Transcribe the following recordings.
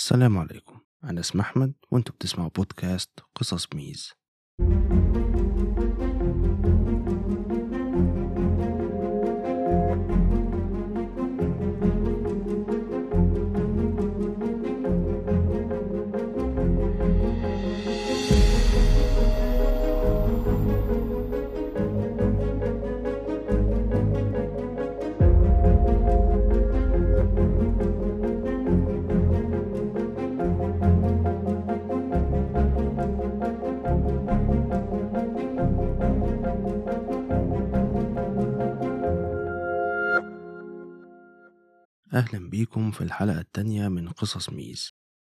السلام عليكم. أنا اسمي أحمد وأنتوا بتسمعوا بودكاست قصص ميز. أهلا بيكم في الحلقة التانية من قصص ميز.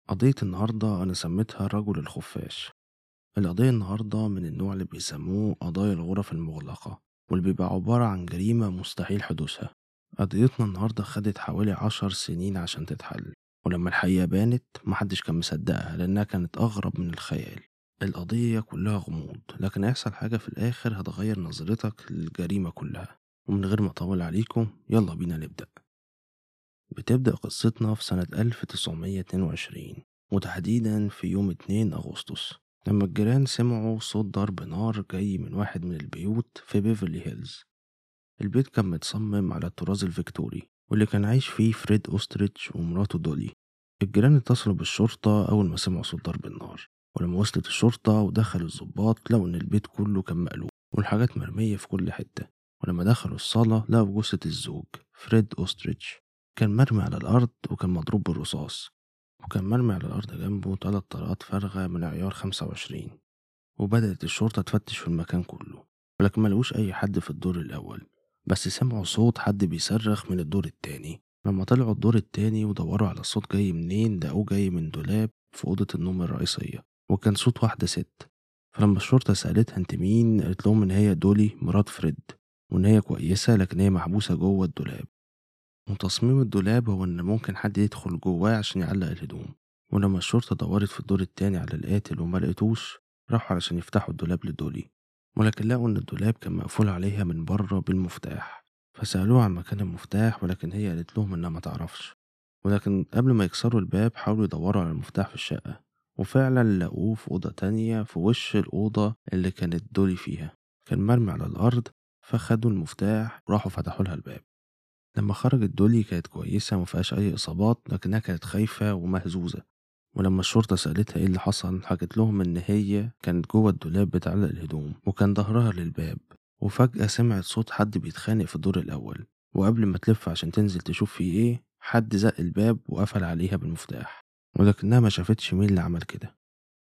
قضية النهاردة أنا سميتها الرجل الخفاش. القضية النهاردة من النوع اللي بيسموه قضايا الغرف المغلقة واللي بيبقى عبارة عن جريمة مستحيل حدوثها. قضيتنا النهاردة خدت حوالي عشر سنين عشان تتحل ولما الحقيقة بانت محدش كان مصدقها لأنها كانت أغرب من الخيال. القضية كلها غموض لكن هيحصل حاجة في الآخر هتغير نظرتك للجريمة كلها. ومن غير ما أطول عليكم يلا بينا نبدأ. بتبدأ قصتنا في سنة 1922 وتحديدا في يوم 2 أغسطس لما الجيران سمعوا صوت ضرب نار جاي من واحد من البيوت في بيفرلي هيلز. البيت كان متصمم على الطراز الفيكتوري واللي كان عايش فيه فريد أوسترايتش ومراته دولي. الجيران اتصلوا بالشرطة أول ما سمعوا صوت ضرب النار ولما وصلت الشرطة ودخل الضباط لقوا إن البيت كله كان مقلوب والحاجات مرمية في كل حتة ولما دخلوا الصالة لقوا جثة الزوج فريد أوستريتش. كان مرمي على الأرض وكان مضروب بالرصاص وكان مرمي على الأرض جنبه تلات طلقات فارغة من عيار خمسة وعشرين وبدأت الشرطة تفتش في المكان كله ولكن ملقوش أي حد في الدور الأول بس سمعوا صوت حد بيصرخ من الدور التاني. لما طلعوا الدور التاني ودوروا على الصوت جاي منين لقوه جاي من دولاب في أوضة النوم الرئيسية وكان صوت واحدة ست. فلما الشرطة سألتها أنت مين؟ قالت لهم إن هي دولي مرات فريد وإن هي كويسة لكن هي محبوسة جوه الدولاب. وتصميم الدولاب هو إن ممكن حد يدخل جواه عشان يعلق الهدوم ولما الشرطة دورت في الدور التاني على القاتل وما لقيتوش راحوا علشان يفتحوا الدولاب لدولي ولكن لقوا إن الدولاب كان مقفول عليها من بره بالمفتاح فسألوها عن مكان المفتاح ولكن هي قالت لهم إنها ما تعرفش ولكن قبل ما يكسروا الباب حاولوا يدوروا على المفتاح في الشقة وفعلا لقوه في أوضة تانية في وش الأوضة اللي كانت دولي فيها كان مرمي على الأرض فخدوا المفتاح وراحوا فتحوا لها الباب. لما خرجت دولي كانت كويسة ومفيهاش أي إصابات لكنها كانت خايفة ومهزوزة. ولما الشرطة سألتها إيه اللي حصل حكت لهم إن هي كانت جوه الدولاب بتعلق الهدوم وكان ظهرها للباب وفجأة سمعت صوت حد بيتخانق في الدور الأول. وقبل ما تلف عشان تنزل تشوف فيه إيه حد زق الباب وقفل عليها بالمفتاح ولكنها ما شافتش مين اللي عمل كده.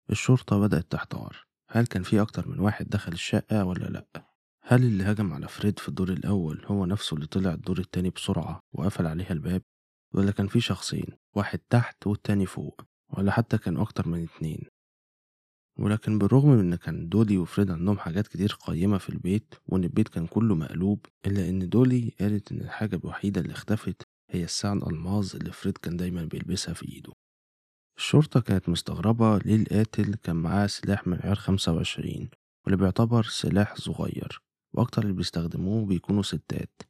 الشرطة بدأت تحتار. هل كان في أكتر من واحد دخل الشقة ولا لأ؟ هل اللي هجم على فريد في الدور الأول هو نفسه اللي طلع الدور التاني بسرعة وقفل عليها الباب ولا كان في شخصين واحد تحت والتاني فوق ولا حتى كان أكتر من اتنين؟ ولكن بالرغم من إن كان دولي وفريد عندهم حاجات كتير قيمة في البيت وإن البيت كان كله مقلوب إلا إن دولي قالت إن الحاجة الوحيدة اللي اختفت هي الساعة الألماظ اللي فريد كان دايما بيلبسها في إيده. الشرطة كانت مستغربة ليه القاتل كان معاه سلاح من عيار خمسة وعشرين واللي بيعتبر سلاح صغير. وأكتر اللي بيستخدموه بيكونوا ستات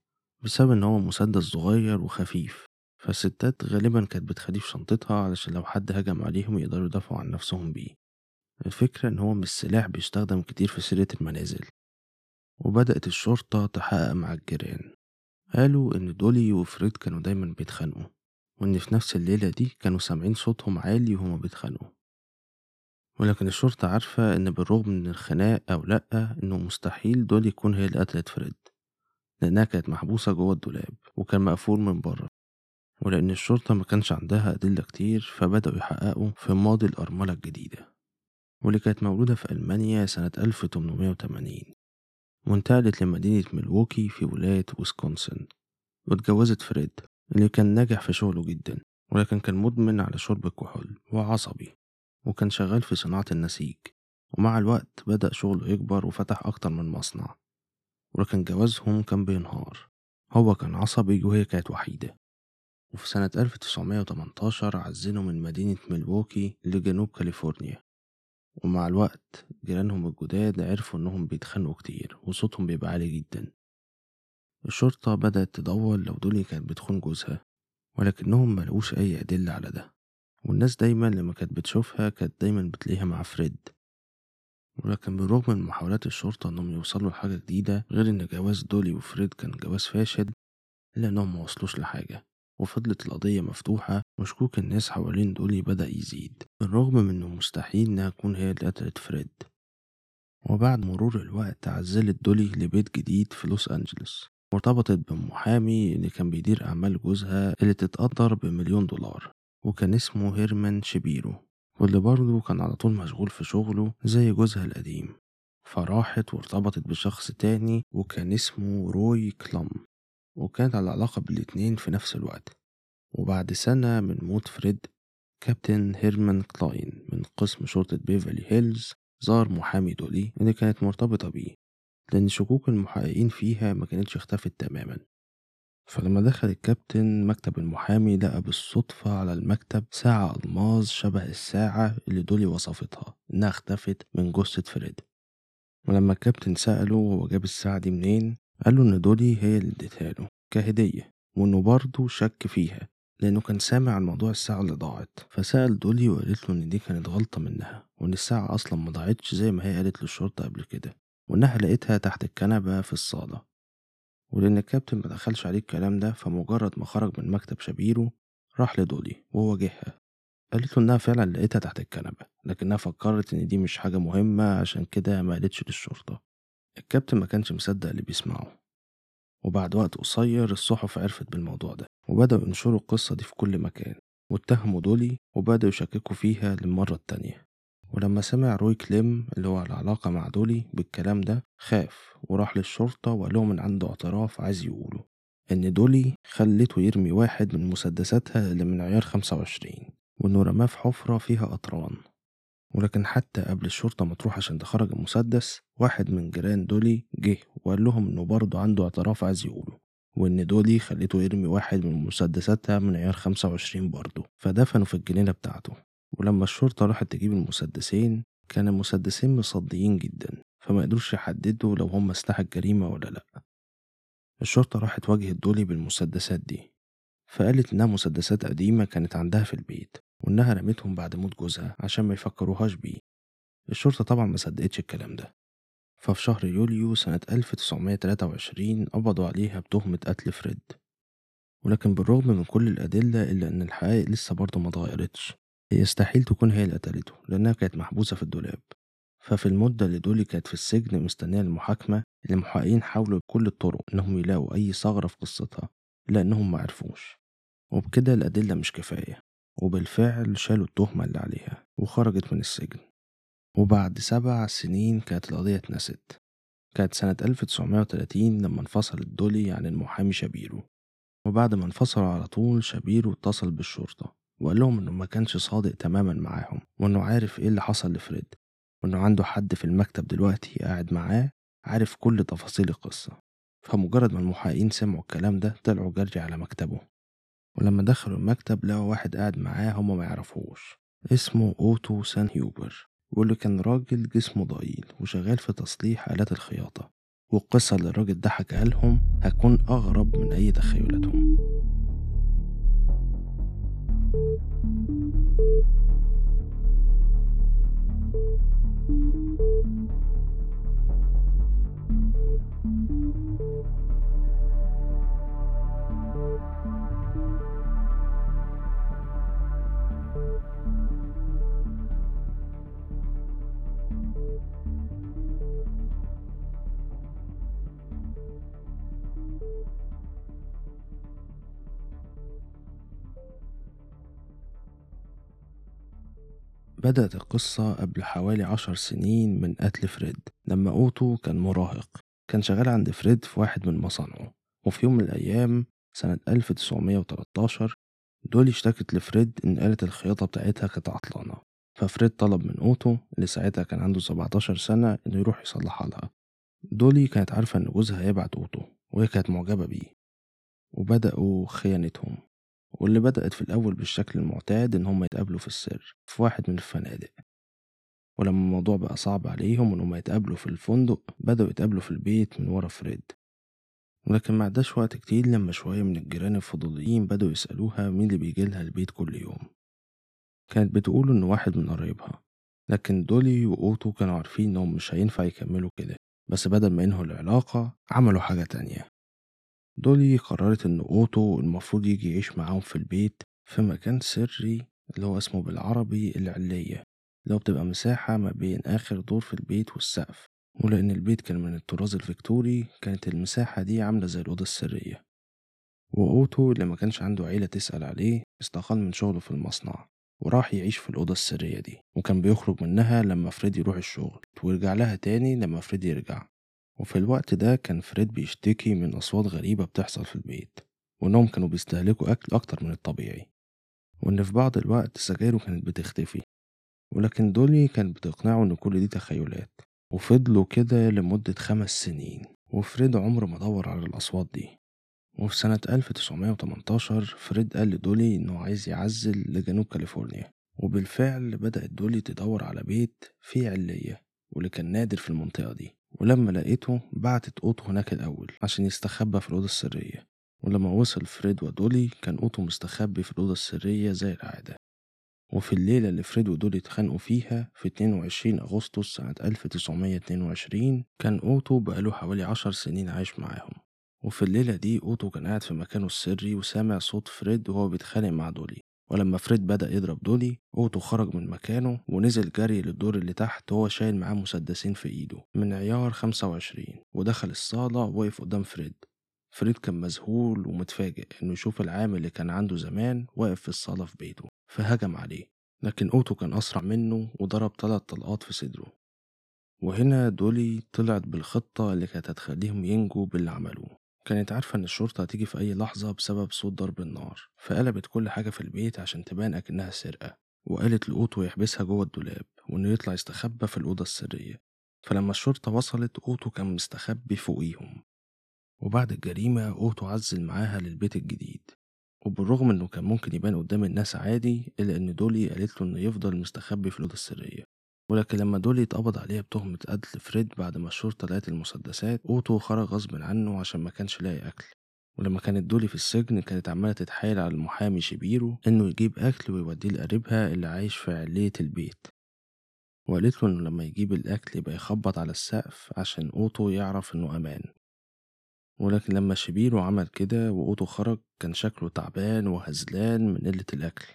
بسبب إن هو مسدس صغير وخفيف. فالستات غالبا كانت بتخليه في شنطتها علشان لو حد هجم عليهم يقدروا يدافعوا عن نفسهم بيه. الفكرة إن هو مش سلاح بيستخدم كتير في سيرة المنازل. وبدأت الشرطة تحقق مع الجيران. قالوا إن دولي وفريد كانوا دايما بيتخانقوا وإن في نفس الليلة دي كانوا سامعين صوتهم عالي وهما بيتخانقوا. ولكن الشرطة عارفة إن بالرغم من الخناق أو لأ إنه مستحيل دول يكون هي اللي قتلت فريد لأنها كانت محبوسة جوه الدولاب وكان مقفول من بره. ولأن الشرطة ما كانش عندها أدلة كتير فبدأوا يحققوا في ماضي الأرملة الجديدة واللي كانت مولودة في ألمانيا سنة 1880 وانتقلت لمدينة ميلووكي في ولاية ويسكونسن واتجوزت فريد اللي كان ناجح في شغله جدا ولكن كان مدمن على شرب الكحول وعصبي. وكان شغال في صناعة النسيج ومع الوقت بدأ شغله يكبر وفتح أكتر من مصنع ولكن جوازهم كان بينهار. هو كان عصبي وهي كانت وحيدة. وفي سنة 1918 عزلوا من مدينة ميلووكي لجنوب كاليفورنيا. ومع الوقت جيرانهم الجداد عرفوا إنهم بيتخانقوا كتير وصوتهم بيبقى عالي جدا. الشرطة بدأت تدور لو دولي كانت بتخون جوزها ولكنهم ملقوش أي أدلة على ده. والناس دايما لما كانت بتشوفها كانت دايما بتلاقيها مع فريد. ولكن بالرغم من محاولات الشرطة إنهم يوصلوا لحاجة جديدة غير إن جواز دولي وفريد كان جواز فاشل إلا إنهم موصلوش لحاجة. وفضلت القضية مفتوحة وشكوك الناس حوالين دولي بدأ يزيد بالرغم من إنه مستحيل إنها تكون هي اللي قتلت فريد. وبعد مرور الوقت عزلت دولي لبيت جديد في لوس أنجلوس وارتبطت بمحامي اللي كان بيدير أعمال جوزها اللي تتقدر بمليون دولار. وكان اسمه هيرمان شبيرو واللي برضه كان على طول مشغول في شغله زي جوزها القديم. فراحت وارتبطت بشخص تاني وكان اسمه روي كلامب وكانت على علاقة بالاتنين في نفس الوقت. وبعد سنة من موت فريد كابتن هيرمان كلاين من قسم شرطة بيفرلي هيلز زار محامي دولي اللي كانت مرتبطة بيه لأن شكوك المحققين فيها ما كانتش اختفت تماما. فلما دخل الكابتن مكتب المحامي لقى بالصدفة على المكتب ساعة ألماظ شبه الساعة اللي دولي وصفتها إنها اختفت من جثة فريد. ولما الكابتن سأله هو جاب الساعة دي منين قال له إن دولي هي اللي اديتها له كهدية وإنه برضه شك فيها لأنه كان سامع عن موضوع الساعة اللي ضاعت. فسأل دولي وقالت له إن دي كانت غلطة منها وإن الساعة أصلا ما ضاعتش زي ما هي قالت للشرطة قبل كده وإنها لقيتها تحت الكنبة في الصالة. ولأن الكابتن ما دخلش عليه الكلام ده فمجرد ما خرج من مكتب شبيرو راح لدولي وواجهها قالت له إنها فعلا لقيتها تحت الكنبة لكنها فكرت إن دي مش حاجة مهمة عشان كده ما قالتش للشرطة. الكابتن ما كانش مصدق اللي بيسمعه. وبعد وقت قصير الصحف عرفت بالموضوع ده وبدأوا ينشروا القصة دي في كل مكان واتهموا دولي وبدأوا يشككوا فيها للمرة التانية. ولما سمع روي كليم اللي هو على علاقة مع دولي بالكلام ده خاف وراح للشرطة وقال لهم إن عنده اعتراف عايز يقوله إن دولي خلته يرمي واحد من مسدساتها اللي من عيار 25 وإنه رماه في حفرة فيها أطران ولكن حتى قبل الشرطة ما تروح عشان تخرج المسدس واحد من جيران دولي جه وقال لهم إنه برضه عنده اعتراف عايز يقوله وإن دولي خليته يرمي واحد من مسدساتها من عيار 25 برضه فدفنوا في الجنينة بتاعته. ولما الشرطة راحت تجيب المسدسين كان المسدسين مصديين جدا فما قدروش يحددوا لو هم سلاح الجريمة ولا لأ. الشرطة راحت واجهت دولي بالمسدسات دي فقالت إنها مسدسات قديمة كانت عندها في البيت وإنها رمتهم بعد موت جوزها عشان ما يفكروهاش بيه. الشرطة طبعا ما صدقتش الكلام ده. ففي شهر يوليو سنة 1923 قبضوا عليها بتهمة قتل فريد. ولكن بالرغم من كل الأدلة إلا إن الحقائق لسه برضه ما اتغيرتش. يستحيل تكون هي اللي قتلته لأنها كانت محبوسة في الدولاب. ففي المدة اللي دولي كانت في السجن مستنية المحاكمة المحققين حاولوا بكل الطرق إنهم يلاقوا أي ثغرة في قصتها لأنهم معرفوش وبكده الأدلة مش كفاية وبالفعل شالوا التهمة اللي عليها وخرجت من السجن. وبعد سبع سنين كانت القضية اتنست. كانت سنة 1930 لما انفصلت دولي عن المحامي شابيرو. وبعد ما انفصلوا على طول شابيرو اتصل بالشرطة. وقال لهم إنه ما كانش صادق تماما معاهم وإنه عارف إيه اللي حصل لفريد وإنه عنده حد في المكتب دلوقتي قاعد معاه عارف كل تفاصيل القصة. فمجرد ما المحققين سمعوا الكلام ده طلعوا جري على مكتبه. ولما دخلوا المكتب لقوا واحد قاعد معاه هما ما يعرفوش اسمه أوتو سان هيوبر واللي كان راجل جسمه ضئيل وشغال في تصليح آلات الخياطة. والقصة اللي الراجل ده حكاها لهم هتكون أغرب من أي تخيلاتهم. بدأت القصة قبل حوالي عشر سنين من قتل فريد. لما أوتو كان مراهق كان شغال عند فريد في واحد من مصانعه. وفي يوم من الأيام سنة 1913 دولي اشتكت لفريد إن آلة الخياطة بتاعتها كانت عطلانة. ففريد طلب من أوتو اللي ساعتها كان عنده 17 سنة إنه يروح يصلحها لها. دولي كانت عارفة إن جوزها هيبعت أوتو وهي كانت معجبة بيه. وبدأوا خيانتهم. واللي بدأت في الأول بالشكل المعتاد إن هما يتقابلوا في السر في واحد من الفنادق. ولما الموضوع بقى صعب عليهم إن هما يتقابلوا في الفندق بدأوا يتقابلوا في البيت من ورا فريد. ولكن ما عداش وقت كتير لما شوية من الجيران الفضوليين بدأوا يسألوها مين اللي بيجيلها البيت كل يوم. كانت بتقول إنه واحد من قرايبها. لكن دولي وأوتو كانوا عارفين إنهم مش هينفع يكملوا كده. بس بدل ما ينهوا العلاقة عملوا حاجة تانية. دولي قررت إن أوتو المفروض يجي يعيش معاهم في البيت في مكان سري اللي هو اسمه بالعربي العلية اللي هو بتبقى مساحة ما بين آخر دور في البيت والسقف ولأن البيت كان من الطراز الفيكتوري كانت المساحة دي عاملة زي الأوضة السرية. وأوتو اللي ما كانش عنده عيلة تسأل عليه استقال من شغله في المصنع وراح يعيش في الأوضة السرية دي وكان بيخرج منها لما فريد يروح الشغل ويرجع لها تاني لما فريد يرجع. وفي الوقت ده كان فريد بيشتكي من أصوات غريبة بتحصل في البيت وإنهم كانوا بيستهلكوا أكل أكتر من الطبيعي وإن في بعض الوقت سجايره كانت بتختفي ولكن دولي كانت بتقنعه إن كل دي تخيلات وفضلوا كده لمدة خمس سنين وفريد عمره ما دور على الأصوات دي. وفي سنة 1918 فريد قال لدولي إنه عايز يعزل لجنوب كاليفورنيا وبالفعل بدأت دولي تدور على بيت فيه علية واللي كان نادر في المنطقة دي. ولما لقيته بعتت أوتو هناك الأول عشان يستخبى في الأوضة السرية ولما وصل فريد ودولي كان أوتو مستخبي في الأوضة السرية زي العادة. وفي الليلة اللي فريد ودولي اتخانقوا فيها في 22 أغسطس سنة 1922 كان أوتو بقاله حوالي عشر سنين عايش معاهم. وفي الليلة دي أوتو كان قاعد في مكانه السري وسامع صوت فريد وهو بيتخانق مع دولي. ولما فريد بدأ يضرب دولي أوتو خرج من مكانه ونزل جري للدور اللي تحت وهو شايل معاه مسدسين في إيده. من عيار 25 ودخل الصالة ووقف قدام فريد. فريد كان مذهول ومتفاجئ إنه يشوف العامل اللي كان عنده زمان واقف في الصالة في بيته فهجم عليه. لكن أوتو كان أسرع منه وضرب تلات طلقات في صدره. وهنا دولي طلعت بالخطة اللي كانت هتخليهم ينجوا باللي عملوه. كانت عارفة إن الشرطة هتيجي في أي لحظة بسبب صوت ضرب النار فقلبت كل حاجة في البيت عشان تبان أكنها سرقة وقالت لأوتو يحبسها جوه الدولاب وإنه يطلع يستخبى في الأوضة السرية فلما الشرطة وصلت أوتو كان مستخبي فوقيهم. وبعد الجريمة أوتو عزل معاها للبيت الجديد وبالرغم إنه كان ممكن يبان قدام الناس عادي إلا إن دولي قالت له إنه يفضل مستخبي في الأوضة السرية. ولكن لما دولي اتقبض عليها بتهمة قتل فريد بعد ما الشرطة لقت المسدسات أوتو خرج غصب عنه عشان ما كانش لاقي أكل. ولما كانت دولي في السجن كانت عمالة تتحايل على المحامي شبيرو إنه يجيب أكل ويوديه لقريبها اللي عايش في علية البيت. وقالت له إنه لما يجيب الأكل يبقى يخبط على السقف عشان أوتو يعرف إنه أمان. ولكن لما شبيرو عمل كده وأوتو خرج كان شكله تعبان وهزلان من قلة الأكل.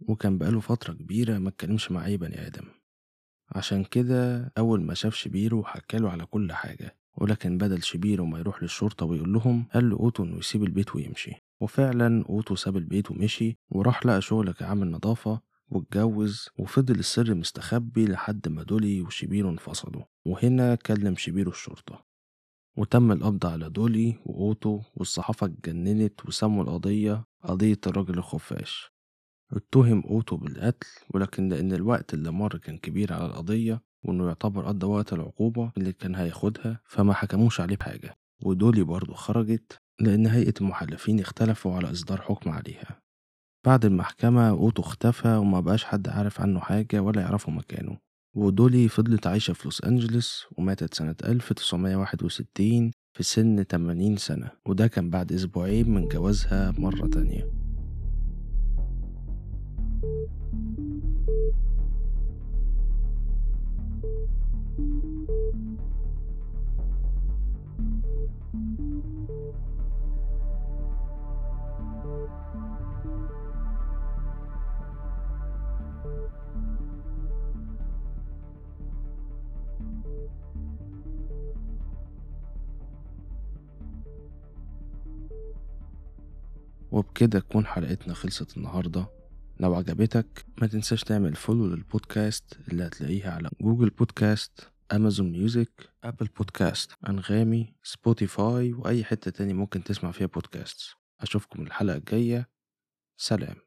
وكان بقاله فترة كبيرة ما اتكلمش مع أي بني آدم. عشان كده أول ما شاف شبيرو حكاله على كل حاجة ولكن بدل شبيرو ما يروح للشرطة ويقول لهم قال له أوتو إنه يسيب البيت ويمشي. وفعلا أوتو ساب البيت ومشي وراح لقى شغل كعامل نظافة واتجوز وفضل السر مستخبي لحد ما دولي وشبيرو انفصلوا. وهنا كلم شبيرو الشرطة. وتم القبض على دولي وأوتو والصحافة اتجننت وسموا القضية قضية الراجل الخفاش. اتهم أوتو بالقتل ولكن لأن الوقت اللي مر كان كبير على القضية وإنه يعتبر قضى وقت العقوبة اللي كان هياخدها فما حكموش عليه بحاجة. ودولي برضه خرجت لأن هيئة المحلفين اختلفوا على إصدار حكم عليها. بعد المحكمة أوتو اختفى وما بقاش حد عارف عنه حاجة ولا يعرفوا مكانه. ودولي فضلت عايشة في لوس أنجلس وماتت سنة 1961 في سن 80 سنة وده كان بعد أسبوعين من جوازها مرة تانية. وبكده تكون حلقتنا خلصت النهاردة. لو عجبتك ما تنساش تعمل follow للبودكاست اللي هتلاقيها على جوجل بودكاست أمازون ميوزك أبل بودكاست أنغامي سبوتيفاي وأي حتة تاني ممكن تسمع فيها بودكاست أشوفكم الحلقة الجاية. سلام.